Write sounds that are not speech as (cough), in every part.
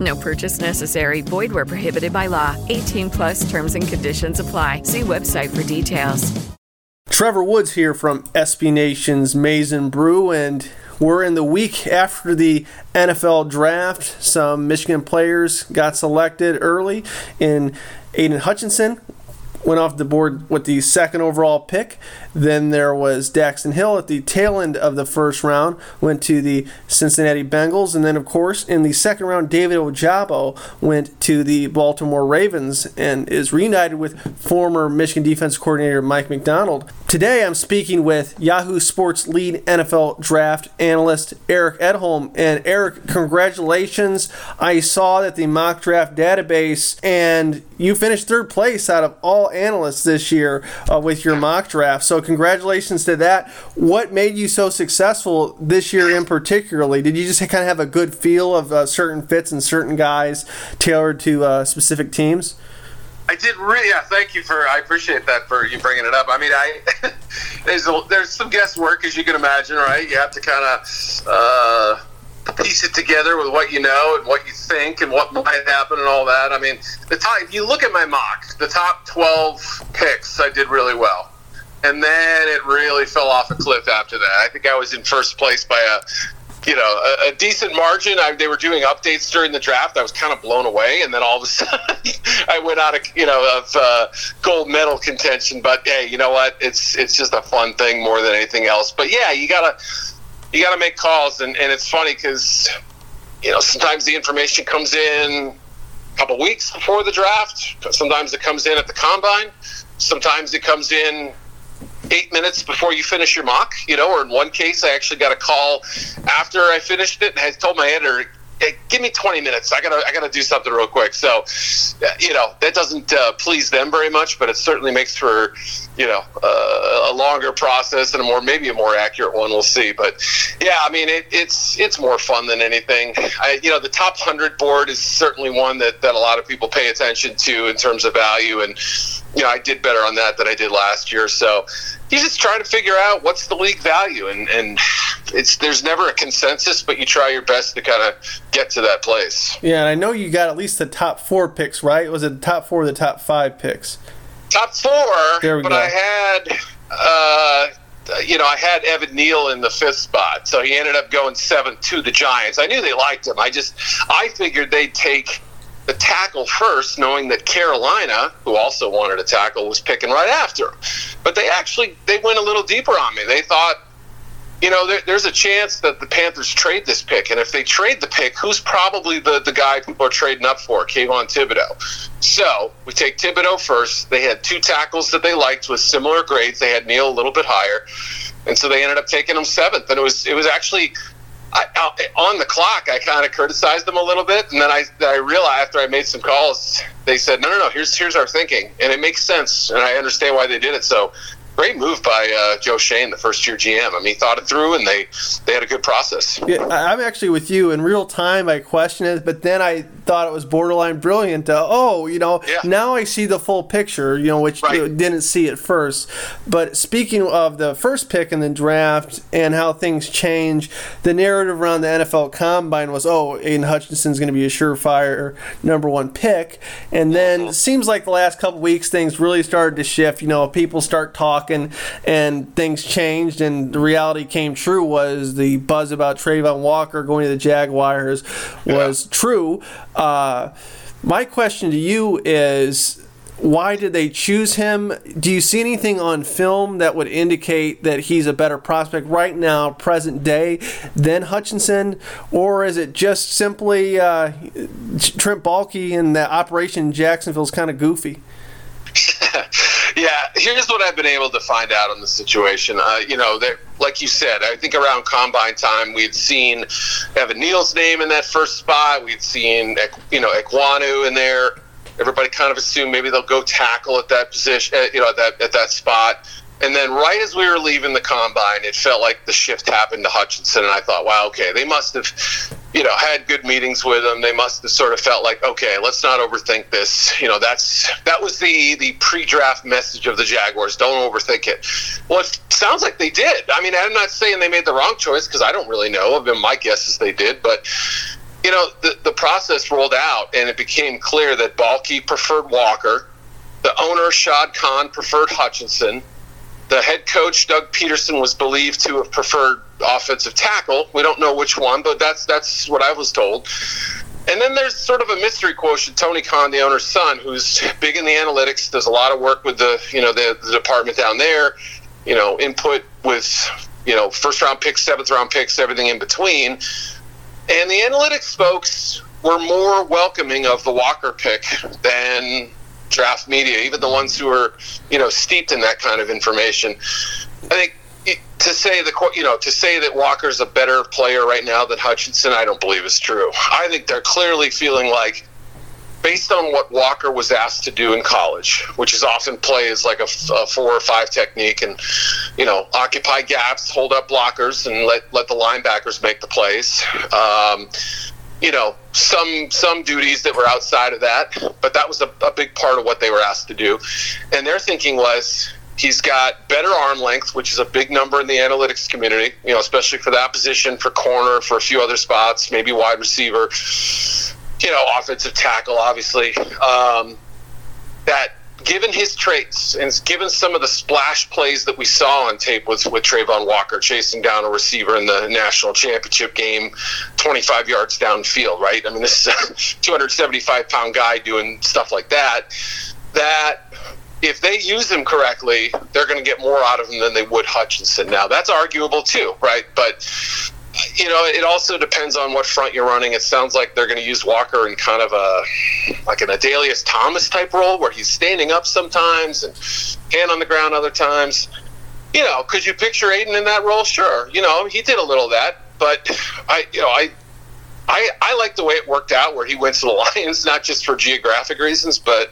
No purchase necessary. Void where prohibited by law. 18 plus terms and conditions apply. See website for details. Trevor Woods here from SB Nation's Maize Brew, and we're in the week after the NFL draft. Some Michigan players got selected early in Aidan Hutchinson. Went off the board with the second overall pick. Then there was Daxton Hill at the tail end of the first round, went to the Cincinnati Bengals. And then, of course, in the second round, David Ojabo went to the Baltimore Ravens and is reunited with former Michigan defense coordinator Mike Macdonald. Today, I'm speaking with Yahoo Sports lead NFL draft analyst Eric Edholm. And Eric, congratulations. I saw that the mock draft database, and you finished third place out of all analysts this year uh, with your mock draft. So, congratulations to that. What made you so successful this year in particularly? Did you just kind of have a good feel of uh, certain fits and certain guys tailored to uh, specific teams? I did really. Yeah, thank you for. I appreciate that for you bringing it up. I mean, I (laughs) there's a, there's some guesswork as you can imagine, right? You have to kind of uh, piece it together with what you know and what you think and what might happen and all that. I mean, the top. If you look at my mock, the top twelve picks, I did really well and then it really fell off a cliff after that. I think I was in first place by a, you know, a, a decent margin. I, they were doing updates during the draft. I was kind of blown away, and then all of a (laughs) sudden, I went out of, you know, of uh, gold medal contention. But hey, you know what? It's it's just a fun thing more than anything else. But yeah, you gotta you gotta make calls, and, and it's funny because you know sometimes the information comes in a couple weeks before the draft. Sometimes it comes in at the combine. Sometimes it comes in eight minutes before you finish your mock, you know, or in one case, I actually got a call after I finished it and I told my editor, hey, give me 20 minutes. I gotta, I gotta do something real quick. So, you know, that doesn't uh, please them very much, but it certainly makes for, you know, uh, a longer process and a more, maybe a more accurate one. We'll see. But yeah, I mean, it, it's, it's more fun than anything. I, you know, the top hundred board is certainly one that, that a lot of people pay attention to in terms of value. And, you know, I did better on that than I did last year. So, you just try to figure out what's the league value and, and it's there's never a consensus but you try your best to kind of get to that place Yeah, and I know you got at least the top four picks, right? Was it the top four or the top five picks? Top four There we but go. i had uh you know, I had Evan Neal in the fifth spot, so he ended up going seventh to the Giants. I knew they liked him. I just, I figured they'd take the tackle first, knowing that Carolina, who also wanted a tackle, was picking right after him. But they actually they went a little deeper on me. They thought you know, there, there's a chance that the Panthers trade this pick, and if they trade the pick, who's probably the, the guy people are trading up for? Kayvon Thibodeaux. So we take Thibodeaux first. They had two tackles that they liked with similar grades. They had Neal a little bit higher, and so they ended up taking him seventh. And it was it was actually I, on the clock. I kind of criticized them a little bit, and then I I realized after I made some calls, they said, no, no, no. Here's here's our thinking, and it makes sense, and I understand why they did it. So great move by uh, Joe Schoen, the first year GM. I mean, he thought it through, and they they had a good process. Yeah, I'm actually with you. In real time, I question it, but then I thought it was borderline brilliant. Uh, oh, you know, Yeah. now I see the full picture. You know, which Right. you didn't see at first. But speaking of the first pick in the draft and how things change, the narrative around the NFL Combine was, oh, Aidan Hutchinson's going to be a surefire number one pick, and then seems like the last couple weeks things really started to shift. You know, people start talking, and things changed, and the reality came true. Was the buzz about Travon Walker going to the Jaguars was true? Uh, my question to you is why did they choose him? Do you see anything on film that would indicate that he's a better prospect right now, present day, than Hutchinson? Or is it just simply uh, Trent Baalke and the operation Jacksonville is kind of goofy? (laughs) yeah, here's what I've been able to find out on the situation. Uh, you know, there, like you said, I think around combine time we'd seen Evan Neal's name in that first spot. We'd seen you know Ekwonu in there. Everybody kind of assumed maybe they'll go tackle at that position, uh, you know, at that at that spot. And then right as we were leaving the combine, it felt like the shift happened to Hutchinson, and I thought, wow, okay, they must have, you know, had good meetings with him. They must have sort of felt like, okay, let's not overthink this. You know, that's that was the the pre-draft message of the Jaguars. Don't overthink it. Well, it sounds like they did. I mean, I'm not saying they made the wrong choice because I don't really know. I mean, my guess is they did, but you know, the, the process rolled out and it became clear that Baalke preferred Walker. The owner, Shad Khan, preferred Hutchinson. The head coach, Doug Pederson, was believed to have preferred offensive tackle. We don't know which one, but that's that's what I was told. And then there's sort of a mystery quotient. Tony Khan, the owner's son, who's big in the analytics, does a lot of work with the you know the, the department down there. You know, input with you know first round picks, seventh round picks, everything in between. And the analytics folks were more welcoming of the Walker pick than draft media, even the ones who are, you know, steeped in that kind of information. I think to say the you know to say that Walker's a better player right now than Hutchinson, I don't believe is true. I think they're clearly feeling like. Based on what Walker was asked to do in college, which is often play as like a four or five technique, and you know occupy gaps, hold up blockers, and let let the linebackers make the plays. Um, you know some some duties that were outside of that but that was a, a big part of what they were asked to do. And their thinking was he's got better arm length which is a big number in the analytics community you know especially for that position for corner for a few other spots maybe wide receiver you know offensive tackle obviously. Um, that given his traits and given some of the splash plays that we saw on tape with, with Travon Walker chasing down a receiver in the national championship game 25 yards downfield, right? I mean, this is a (laughs) 275 pound guy doing stuff like that. That if they use him correctly, they're going to get more out of him than they would Hutchinson. Now, that's arguable too, right? But you know, it also depends on what front you're running. It sounds like they're going to use Walker in kind of a like an Adalius Thomas type role, where he's standing up sometimes and hand on the ground other times. You know, could you picture Aidan in that role? Sure. You know, he did a little of that, but I, you know, I. I, I like the way it worked out where he went to the (laughs) Lions, not just for geographic reasons, but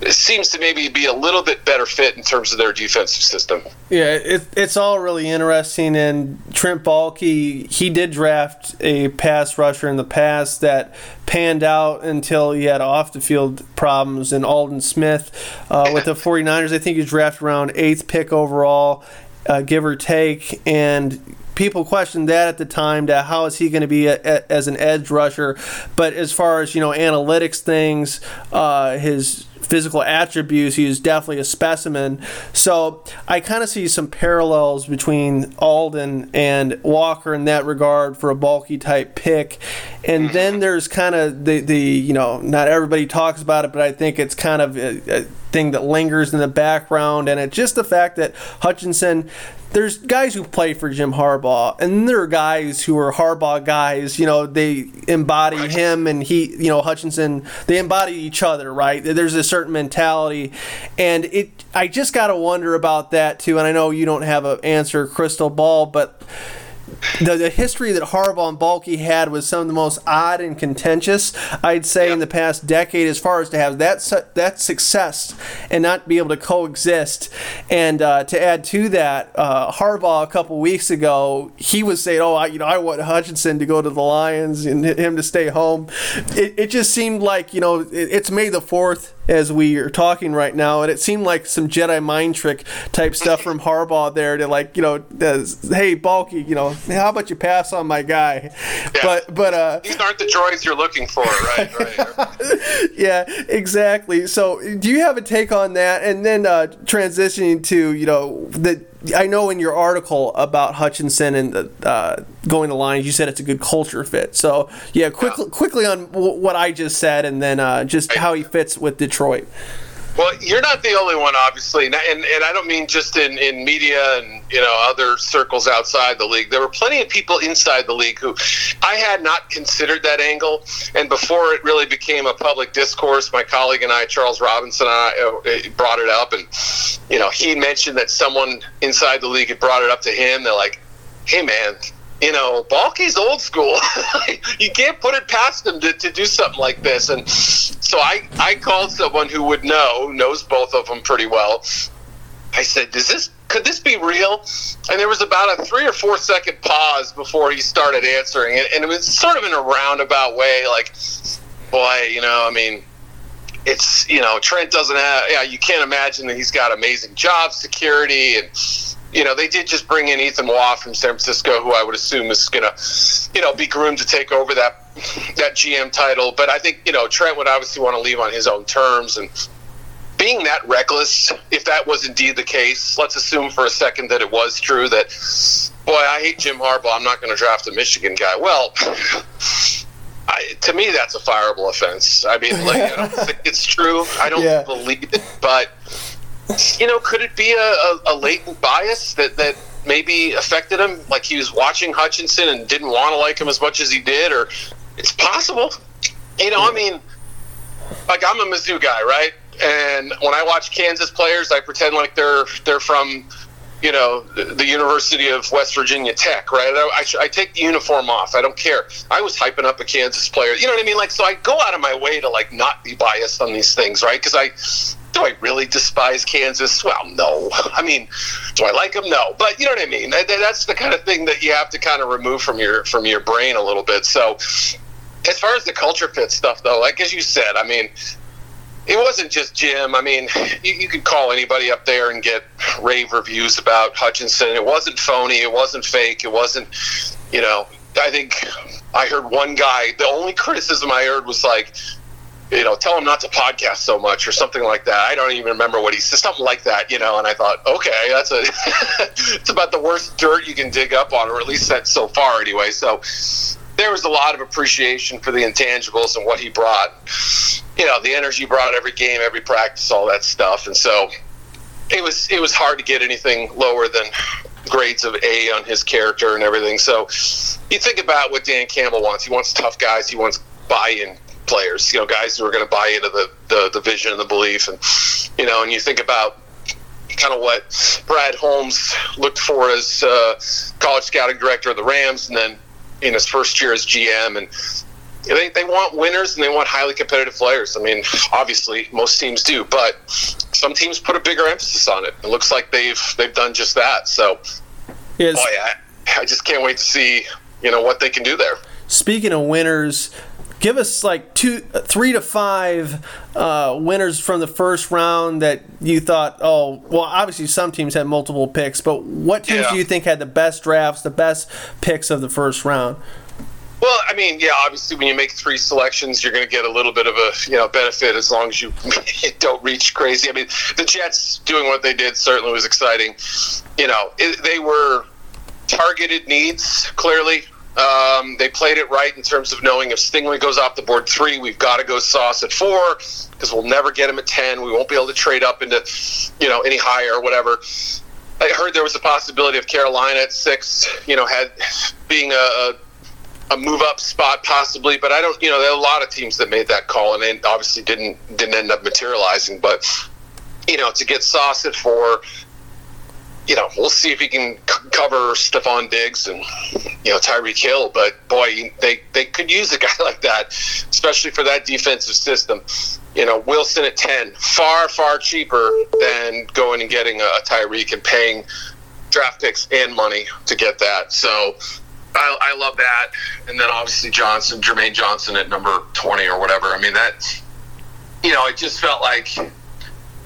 it seems to maybe be a little bit better fit in terms of their defensive system. Yeah, it, it's all really interesting. And Trent Baalke, he did draft a pass rusher in the past that panned out until he had off the field problems. And Aldon Smith uh, with the 49ers, I think he was drafted around eighth pick overall, uh, give or take. And people questioned that at the time that how is he going to be a, a, as an edge rusher? But as far as you know analytics things uh, his physical attributes, he was definitely a specimen. So I kind of see some parallels between Aldon and Walker in that regard for a Baalke type pick. And mm-hmm. then there's kind of the, the you know, not everybody talks about it, but I think it's kind of a, a thing that lingers in the background. And it's just the fact that Hutchinson there's guys who play for Jim Harbaugh, and there are guys who are Harbaugh guys. You know, they embody him, and he, you know, Hutchinson. They embody each other, right? There's a certain mentality, and it. I just gotta wonder about that too. And I know you don't have an answer, crystal ball, but the, the history that Harbaugh and Baalke had was some of the most odd and contentious, I'd say, in the past decade, as far as to have that su- that success and not be able to coexist. And uh, to add to that, uh, Harbaugh a couple weeks ago, he was saying, "Oh, I, you know, I want Hutchinson to go to the Lions and him to stay home." It, it just seemed like you know, it, it's May the fourth as we are talking right now, and it seemed like some Jedi mind trick type stuff from Harbaugh there to like, you know, hey Baalke, you know, how about you pass on my guy? Yeah. But but uh, These aren't the droids you're looking for, right? right. (laughs) yeah, exactly. So, do you have a take on that? And then uh, transitioning to you know the I know in your article about Hutchinson and the, uh, going to Lions, you said it's a good culture fit. So yeah, quickly quickly on w- what I just said, and then uh, just how he fits with Detroit. Well, you're not the only one, obviously, and and, and I don't mean just in, in media and you know other circles outside the league. There were plenty of people inside the league who I had not considered that angle, and before it really became a public discourse, my colleague and I, Charles Robinson, I uh, brought it up, and you know he mentioned that someone inside the league had brought it up to him. They're like, "Hey, man." You know, Baalke's old school. (laughs) you can't put it past him to, to do something like this. And so I, I called someone who would know, knows both of them pretty well. I said, "Does this could this be real?" And there was about a three or four second pause before he started answering and it was sort of in a roundabout way, like, "Boy, you know, I mean." It's you know Trent doesn't have yeah you can't imagine that he's got amazing job security and you know, they did just bring in Ethan Waugh from San Francisco, who I would assume is going to, you know, be groomed to take over that that GM title. But I think you know Trent would obviously want to leave on his own terms, and being that reckless, if that was indeed the case, let's assume for a second that it was true. That boy, I hate Jim Harbaugh. I'm not going to draft a Michigan guy. Well. I, to me, that's a fireable offense. I mean, like, I don't (laughs) think it's true. I don't Yeah. believe it, but you know, could it be a, a, a latent bias that, that maybe affected him? Like he was watching Hutchinson and didn't want to like him as much as he did, or it's possible. You know, I mean, like I'm a Mizzou guy, right? And when I watch Kansas players, I pretend like they're they're from, you know, the, University of West Virginia Tech, right? I, I, I take the uniform off. I don't care. I was hyping up a Kansas player. You know what I mean? Like, so I go out of my way to like not be biased on these things, right? Because I do I really despise Kansas? Well, no. (laughs) I mean, do I like them? No. But you know what I mean. That's the kind of thing that you have to kind of remove from your from your brain a little bit. So, as far as the culture fit stuff, though, like as you said, I mean, it wasn't just Jim. I mean, you, you could call anybody up there and get rave reviews about Hutchinson. It wasn't phony. It wasn't fake. It wasn't, you know. I think I heard one guy. The only criticism I heard was like, you know, tell him not to podcast so much or something like that. I don't even remember what he said, something like that, you know. And I thought, okay, that's a, (laughs) it's about the worst dirt you can dig up on, or at least that's so far anyway. So there was a lot of appreciation for the intangibles and what he brought. You know, the energy brought every game, every practice, all that stuff. And so it was it was hard to get anything lower than grades of A on his character and everything. So you think about what Dan Campbell wants. He wants tough guys. He wants buy-in players. You know, guys who are going to buy into the, the the vision and the belief. And you know, and you think about kind of what Brad Holmes looked for as uh, college scouting director of the Rams, and then in his first year as GM, and they, they want winners and they want highly competitive players. I mean, obviously most teams do, but some teams put a bigger emphasis on it. It looks like they've they've done just that. So, Yes. I, I just can't wait to see you know what they can do there. Speaking of winners, give us like two, three to five uh, winners from the first round that you thought. Oh, well, obviously some teams had multiple picks, but what teams Yeah. do you think had the best drafts, the best picks of the first round? Well, I mean, yeah, obviously, when you make three selections, you're going to get a little bit of a you know benefit as long as you (laughs) don't reach crazy. I mean, the Jets doing what they did certainly was exciting. You know, it, they were targeted needs clearly. Um, they played it right in terms of knowing if Stingley goes off the board three, we've got to go Sauce at four because we'll never get him at ten. We won't be able to trade up into you know any higher or whatever. I heard there was a possibility of Carolina at six, you know, had being a, a move up spot possibly, but I don't. You know, there are a lot of teams that made that call and obviously didn't didn't end up materializing. But you know, to get Sauce at four, you know, we'll see if he can cover Stefon Diggs and you know Tyreek Hill. But boy, they they could use a (laughs) guy like that, especially for that defensive system. You know, Wilson at ten, far far cheaper than going and getting a, Tyreek and paying draft picks and money to get that. So I, I love that. And then obviously Johnson, Jermaine Johnson at number 20 or whatever. I mean, that, you know, it just felt like,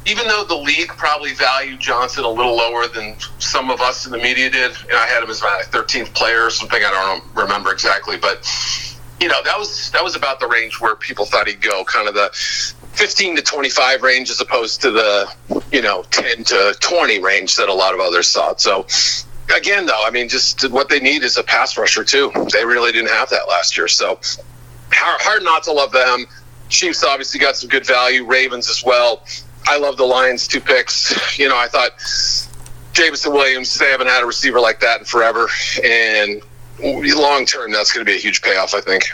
even though the league probably valued Johnson a little lower than some of us in the media did, and I had him as my 13th player or something, I don't remember exactly, but, you know, that was, that was about the range where people thought he'd go, kind of the 15 to 25 range as opposed to the, you know, 10 to 20 range that a lot of others thought. So, again, though, I mean, just what they need is a pass rusher too. They really didn't have that last year, so hard, hard not to love them. Chiefs obviously got some good value. Ravens as well. I love the Lions two picks. You know, I thought Jameson Williams. They haven't had a receiver like that in forever, and long term, that's going to be a huge payoff. I think.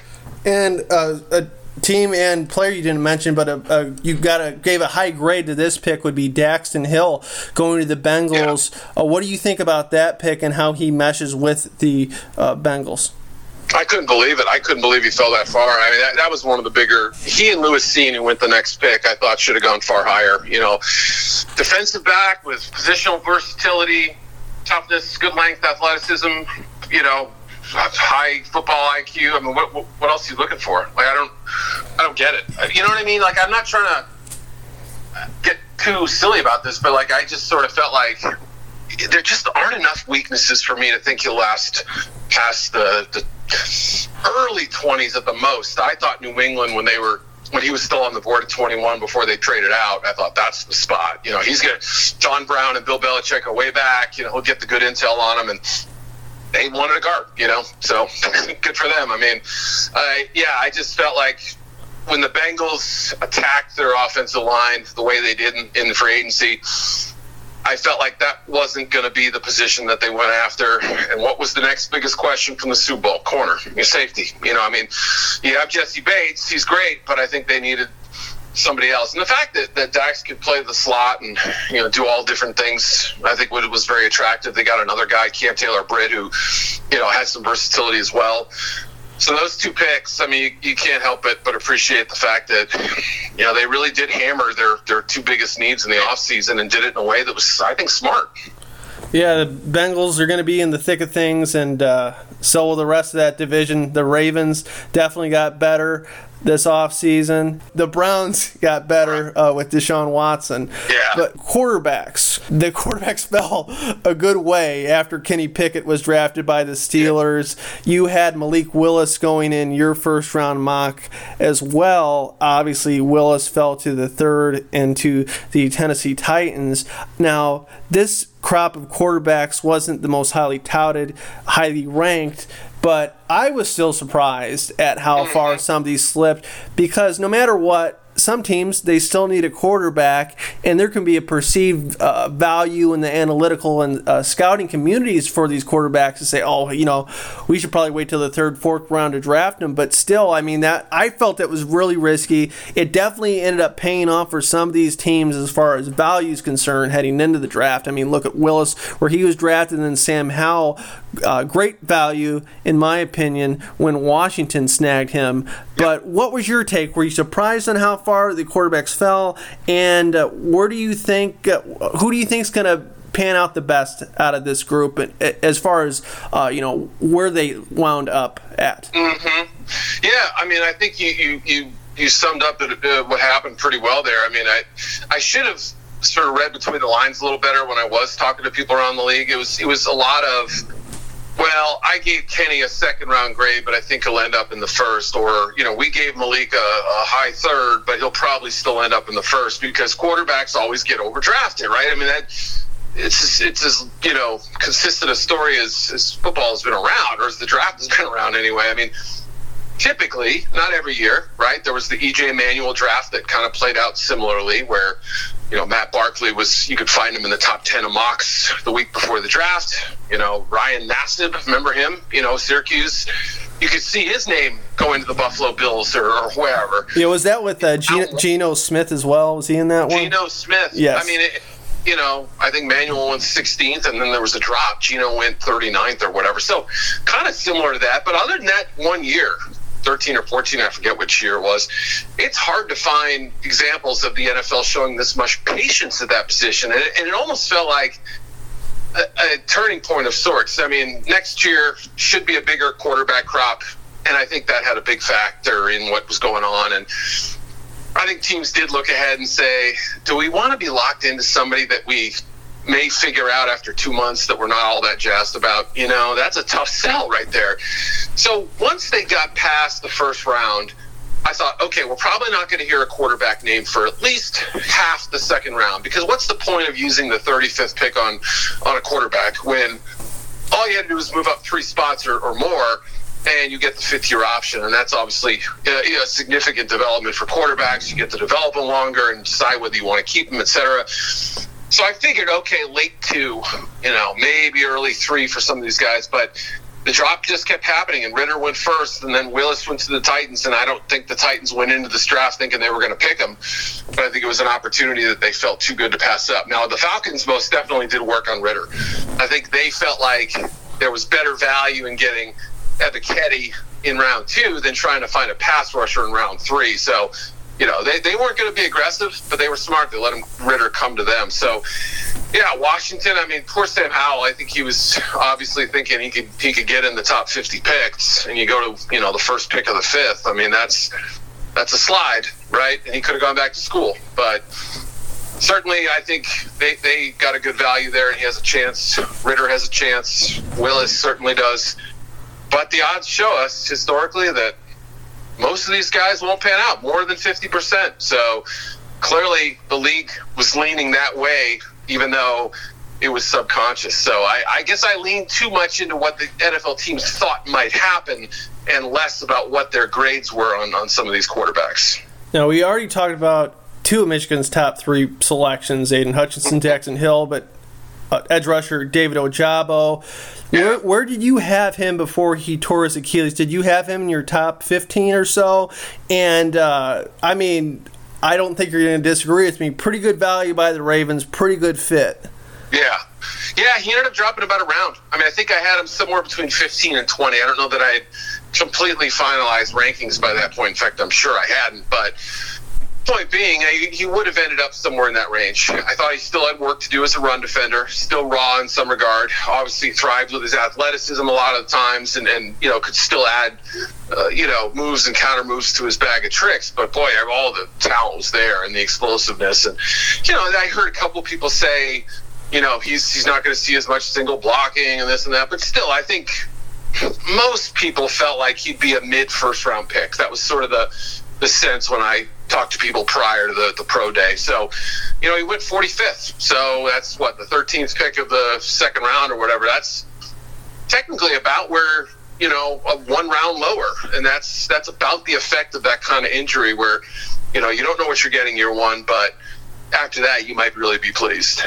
And uh, a team and player you didn't mention, but a, a, you got a gave a high grade to this pick would be Daxton Hill going to the Bengals. Yeah. Uh, what do you think about that pick and how he meshes with the uh, Bengals? I couldn't believe it. I couldn't believe he fell that far. I mean, that, that was one of the bigger. He and Lewis Cine, who went the next pick, I thought should have gone far higher. You know, defensive back with positional versatility, toughness, good length, athleticism. You know, high football IQ. I mean, what, what else are you looking for? Like, I don't, I don't get it. You know what I mean? Like, I'm not trying to get too silly about this, but like, I just sort of felt like there just aren't enough weaknesses for me to think he'll last past the, the early 20s at the most. I thought New England when they were when he was still on the board at 21 before they traded out, I thought that's the spot. You know, he's going to, John Brown and Bill Belichick are way back. You know, he'll get the good intel on him. And they wanted a guard, you know, so (laughs) good for them. I mean, I yeah, I just felt like when the Bengals attacked their offensive line the way they did in, in the free agency, I felt like that wasn't going to be the position that they went after. And what was the next biggest question from the Super Bowl? Corner, your safety. You know, I mean, you have Jessie Bates, he's great, but I think they needed somebody else. And the fact that, that Dax could play the slot and you know do all different things, I think was very attractive. They got another guy, Cam Taylor Britt, who you know has some versatility as well. So those two picks, I mean, you, you, can't help it but appreciate the fact that you know they really did hammer their their two biggest needs in the offseason and did it in a way that was, I think, smart. Yeah, the Bengals are going to be in the thick of things, and uh, so will the rest of that division. The Ravens definitely got better this offseason. The Browns got better uh, with Deshaun Watson. Yeah. But quarterbacks, the quarterbacks (laughs) fell a good way after Kenny Pickett was drafted by the Steelers. You had Malik Willis going in your first round mock as well. Obviously, Willis fell to the third and to the Tennessee Titans. Now, this crop of quarterbacks wasn't the most highly touted, highly ranked, but I was still surprised at how far mm-hmm. some of these slipped because no matter what, some teams they still need a quarterback, and there can be a perceived uh, value in the analytical and uh, scouting communities for these quarterbacks to say, oh, you know, we should probably wait till the third, fourth round to draft them. But still, I mean, that I felt that was really risky. It definitely ended up paying off for some of these teams as far as value is concerned heading into the draft. I mean, look at Willis where he was drafted, and then Sam Howell, uh, great value in my opinion when Washington snagged him. But what was your take? Were you surprised on how far the quarterbacks fell, and uh, where do you think uh, who do you think is going to pan out the best out of this group as far as uh, you know where they wound up at? Mm-hmm. Yeah, I mean, I think you you you, you summed up it, uh, what happened pretty well there. I mean, I I should have sort of read between the lines a little better when I was talking to people around the league. It was it was a lot of Well, I gave Kenny a second round grade, but I think he'll end up in the first. Or, you know, we gave Malik a, a high third, but he'll probably still end up in the first because quarterbacks always get overdrafted, right? I mean, that it's it's as you know consistent a story as, as football has been around, or as the draft has been around anyway. I mean, typically, not every year, right? There was the EJ Manuel draft that kind of played out similarly, where you know Matt Barkley was you could find him in the top ten of mocks the week before the draft. You know Ryan Nassib, remember him? You know Syracuse. You could see his name going to the Buffalo Bills or, or wherever. Yeah, was that with uh, Geno, Geno Smith as well? Was he in that one? Geno Smith. Yes. I mean, it, you know, I think Manuel went 16th, and then there was a drop. Geno went 39th or whatever. So kind of similar to that. But other than that, one year, 13 or 14, I forget which year it was. It's hard to find examples of the NFL showing this much patience at that position, and it, and it almost felt like a, a turning point of sorts. I mean, next year should be a bigger quarterback crop, and I think that had a big factor in what was going on. And I think teams did look ahead and say, do we want to be locked into somebody that we may figure out after two months that we're not all that jazzed about? You know, that's a tough (laughs) sell right there. So once they got past the first round, I thought, okay, we're probably not going to hear a quarterback name for at least half the second round because what's the point of using the 35th pick on on a quarterback when all you had to do was move up three spots or, or more and you get the fifth year option, and that's obviously uh, a, a significant development for quarterbacks. You get to develop them longer and decide whether you want to keep them, etc. So I figured, okay, late two, you know, maybe early three for some of these guys, but the drop just kept happening, and Ridder went first, and then Willis went to the Titans, and I don't think the Titans went into this draft thinking they were going to pick him, but I think it was an opportunity that they felt too good to pass up. Now the Falcons most definitely did work on Ridder. I think they felt like there was better value in getting Ebiketie in round two than trying to find a pass rusher in round three. So, you know, they, they weren't going to be aggressive, but they were smart. They let him Ridder come to them. So, yeah, Washington. I mean, poor Sam Howell. I think he was obviously thinking he could he could get in the top 50 picks, and you go to you know the first pick of the fifth. I mean, that's that's a slide, right? And he could have gone back to school, but certainly I think they, they got a good value there, and he has a chance. Ridder has a chance. Willis certainly does. But the odds show us historically that most of these guys won't pan out more than 50%. So clearly the league was leaning that way, even though it was subconscious. So I, I guess I leaned too much into what the NFL teams thought might happen and less about what their grades were on, on some of these quarterbacks. Now, we already talked about two of Michigan's top three selections Aidan Hutchinson, Daxton Hill, but uh, edge rusher David Ojabo. Where, where did you have him before he tore his Achilles? Did you have him in your top 15 or so? And, uh, I mean, I don't think you're going to disagree with me. Pretty good value by the Ravens, pretty good fit. Yeah. Yeah, he ended up dropping about a round. I mean, I think I had him somewhere between 15 and 20. I don't know that I had completely finalized rankings by that point. In fact, I'm sure I hadn't. But point being, he would have ended up somewhere in that range. I thought he still had work to do as a run defender, still raw in some regard. Obviously, thrived with his athleticism a lot of times, and, and you know could still add, uh, you know, moves and counter moves to his bag of tricks. But boy, all the talent was there and the explosiveness, and you know, I heard a couple people say, you know, he's he's not going to see as much single blocking and this and that, but still, I think most people felt like he'd be a mid first round pick. That was sort of the the sense when I talked to people prior to the, the pro day. So, you know, he went 45th. So that's what the 13th pick of the second round or whatever. That's technically about where you know one round lower, and that's that's about the effect of that kind of injury where you know you don't know what you're getting year one, but after that you might really be pleased.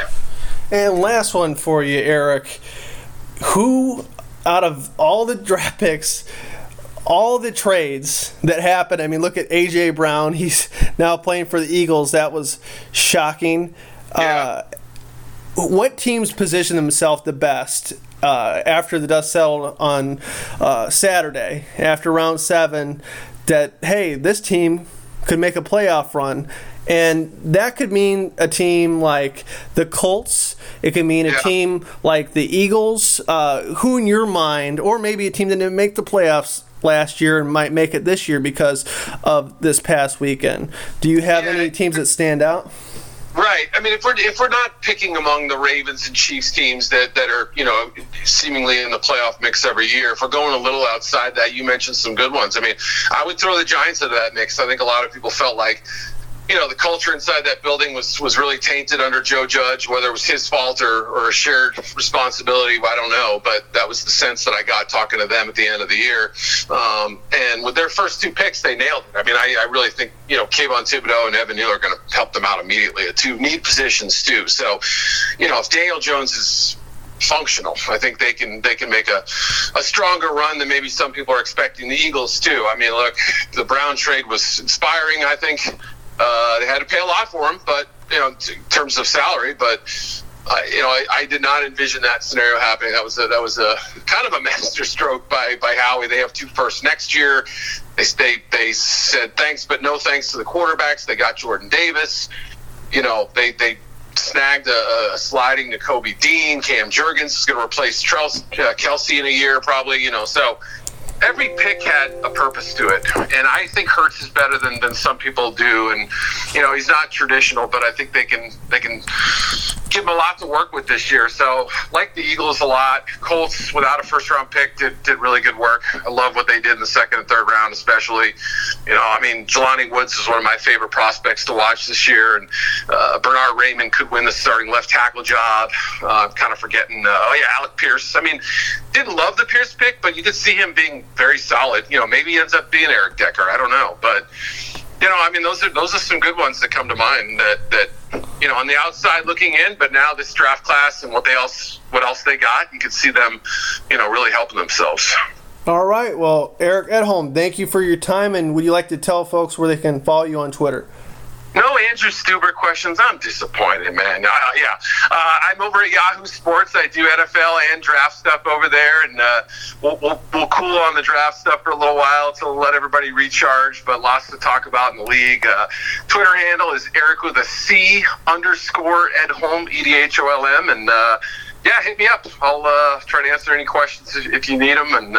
And last one for you, Eric. Who out of all the draft picks all the trades that happened. I mean, look at AJ Brown. He's now playing for the Eagles. That was shocking. Yeah. Uh, what teams position themselves the best uh, after the dust settled on uh, Saturday, after round seven, that, hey, this team could make a playoff run? And that could mean a team like the Colts. It could mean a Yeah. team like the Eagles. Uh, who, in your mind, or maybe a team that didn't make the playoffs last year and might make it this year because of this past weekend? Do you have Yeah. any teams that stand out? Right. I mean, if we're if we're not picking among the Ravens and Chiefs teams that, that are you know seemingly in the playoff mix every year, if we're going a little outside that, you mentioned some good ones. I mean, I would throw the Giants into that mix. I think a lot of people felt like you know the culture inside that building was was really tainted under Joe Judge. Whether it was his fault or, or a shared responsibility, I don't know. But that was the sense that I got talking to them at the end of the year. Um, and with their first two picks, they nailed it. I mean, I, I really think you know Kayvon Thibodeaux and Evan Neal are going to help them out immediately at two need positions too. So, you know, if Daniel Jones is functional. I think they can they can make a, a stronger run than maybe some people are expecting. The Eagles too. I mean, look, the Brown trade was inspiring. I think uh, they had to pay a lot for him, but you know, in terms of salary. But uh, you know, I, I, did not envision that scenario happening. That was a, that was a kind of a (laughs) master stroke by by Howie. They have two first next year. They they they said thanks, but no thanks to the quarterbacks. They got Jordan Davis. You know, they they snagged a, a sliding Nakobe Dean. Cam Jurgens is going to replace uh, Kelce in a year, probably. You know, so every pick had a purpose to it, and I think Hurts is better than, than some people do. And you know, he's not traditional, but I think they can they can him a lot to work with this year. So, like the Eagles a lot. Colts without a first round pick did, did really good work. I love what they did in the second and third round, especially. You know, I mean, Jelani Woods is one of my favorite prospects to watch this year, and uh, Bernhard Raimann could win the starting left tackle job. Uh, kind of forgetting, uh, oh yeah, Alec Pierce. I mean, didn't love the Pierce pick, but you could see him being very solid. You know, maybe he ends up being Eric Decker. I don't know, but you know, I mean, those are those are some good ones that come to mind. That that you know, on the outside looking in, but now this draft class and what they else what else they got, you can see them, you know, really helping themselves. All right. Well, Eric Edholm, thank you for your time, and would you like to tell folks where they can follow you on Twitter? No Andrew Stueber questions. I'm disappointed, man. Uh, yeah, uh, I'm over at Yahoo Sports. I do NFL and draft stuff over there, and uh, we'll, we'll, we'll cool on the draft stuff for a little while to let everybody recharge. But lots to talk about in the league. Uh, Twitter handle is Eric with a C underscore Edholm E D H O L M, and uh, yeah, hit me up. I'll uh, try to answer any questions if, if you need them, and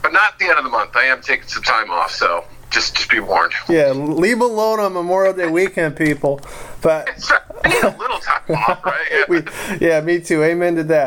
but not the end of the month. I am taking some time off, so just just be warned. Yeah, leave alone on Memorial Day weekend, people. But a little time off, right? Yeah. (laughs) we, yeah, me too. Amen to that.